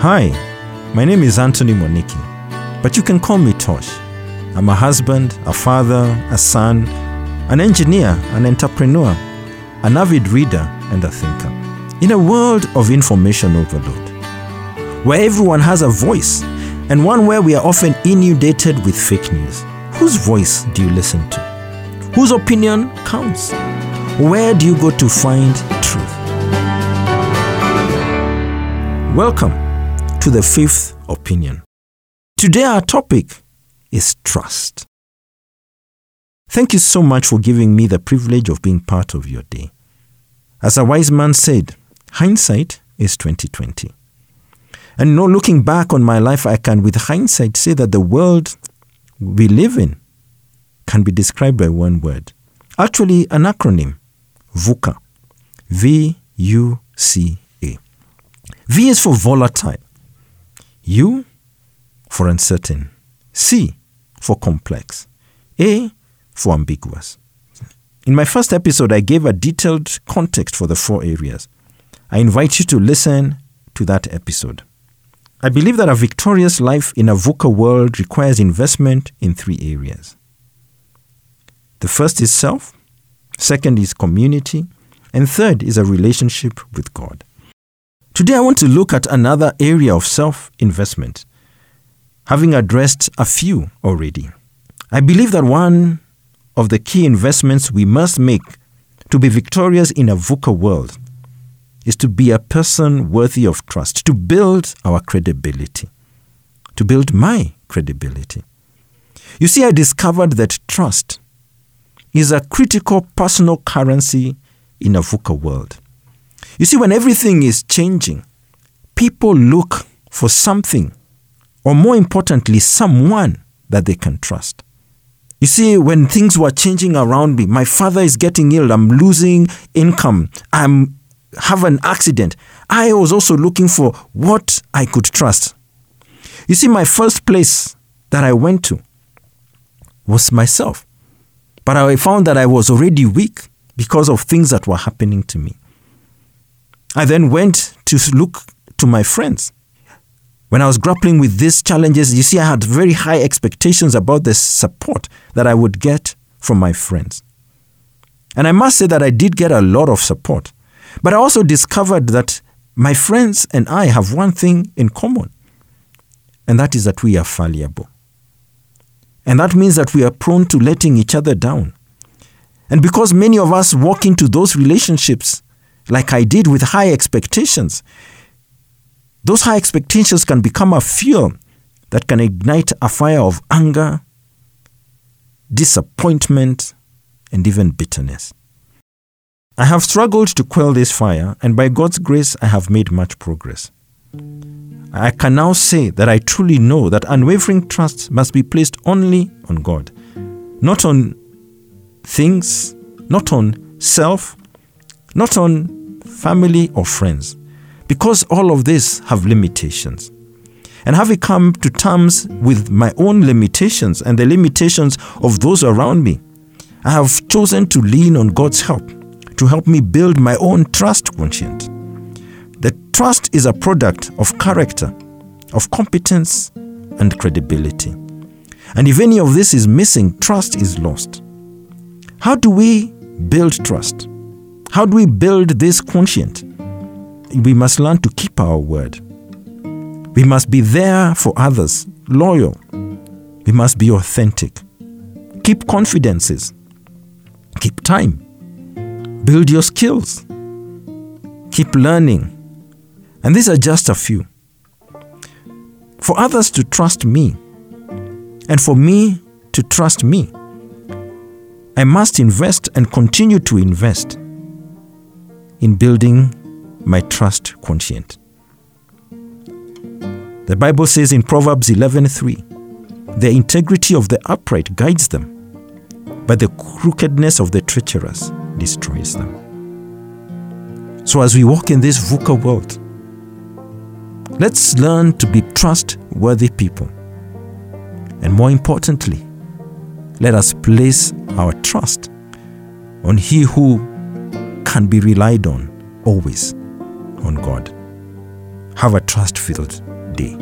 Hi, my name is Anthony Moniki, but you can call me Tosh. I'm a husband, a father, a son, an engineer, an entrepreneur, an avid reader, and a thinker. In a world of information overload, where everyone has a voice, and one where we are often inundated with fake news, whose voice do you listen to? Whose opinion counts? Where do you go to find truth? Welcome to the fifth opinion. Today, our topic is trust. Thank you so much for giving me the privilege of being part of your day. As a wise man said, hindsight is 2020. And know, looking back on my life, I can, with hindsight, say that the world we live in can be described by one word. Actually, an acronym VUCA. V U C A. V is for volatile. U for uncertain. C for complex. A for ambiguous. In my first episode, I gave a detailed context for the four areas. I invite you to listen to that episode. I believe that a victorious life in a VUCA world requires investment in three areas. The first is self, second is community, and third is a relationship with God. Today, I want to look at another area of self investment, having addressed a few already. I believe that one of the key investments we must make to be victorious in a VUCA world is to be a person worthy of trust, to build our credibility, to build my credibility. You see, I discovered that trust is a critical personal currency in a VUCA world. You see, when everything is changing, people look for something, or more importantly, someone that they can trust. You see, when things were changing around me, my father is getting ill, I'm losing income, I'm have an accident. I was also looking for what I could trust. You see, my first place that I went to was myself. But I found that I was already weak because of things that were happening to me. I then went to look to my friends. When I was grappling with these challenges, you see, I had very high expectations about the support that I would get from my friends. And I must say that I did get a lot of support. But I also discovered that my friends and I have one thing in common, and that is that we are fallible. And that means that we are prone to letting each other down. And because many of us walk into those relationships like I did with high expectations, those high expectations can become a fuel that can ignite a fire of anger, disappointment, and even bitterness. I have struggled to quell this fire, and by God's grace, I have made much progress. I can now say that I truly know that unwavering trust must be placed only on God, not on things, not on self, not on family or friends, because all of this have limitations. And having come to terms with my own limitations and the limitations of those around me, I have chosen to lean on God's help to help me build my own trust quotient. The trust is a product of character, of competence, and credibility. And if any of this is missing, trust is lost. How do we build trust? How do we build this conscience? We must learn to keep our word. We must be there for others, loyal. We must be authentic. Keep confidences. Keep time. Build your skills. Keep learning. And these are just a few. For others to trust me, and for me to trust me, I must invest and continue to invest in building my trust quotient. The Bible says in Proverbs 11:3, "The integrity of the upright guides them, but the crookedness of the treacherous destroys them." So as we walk in this VUCA world, let's learn to be trustworthy people. And more importantly, let us place our trust on He who can be relied on always on God. Have a trust filled day.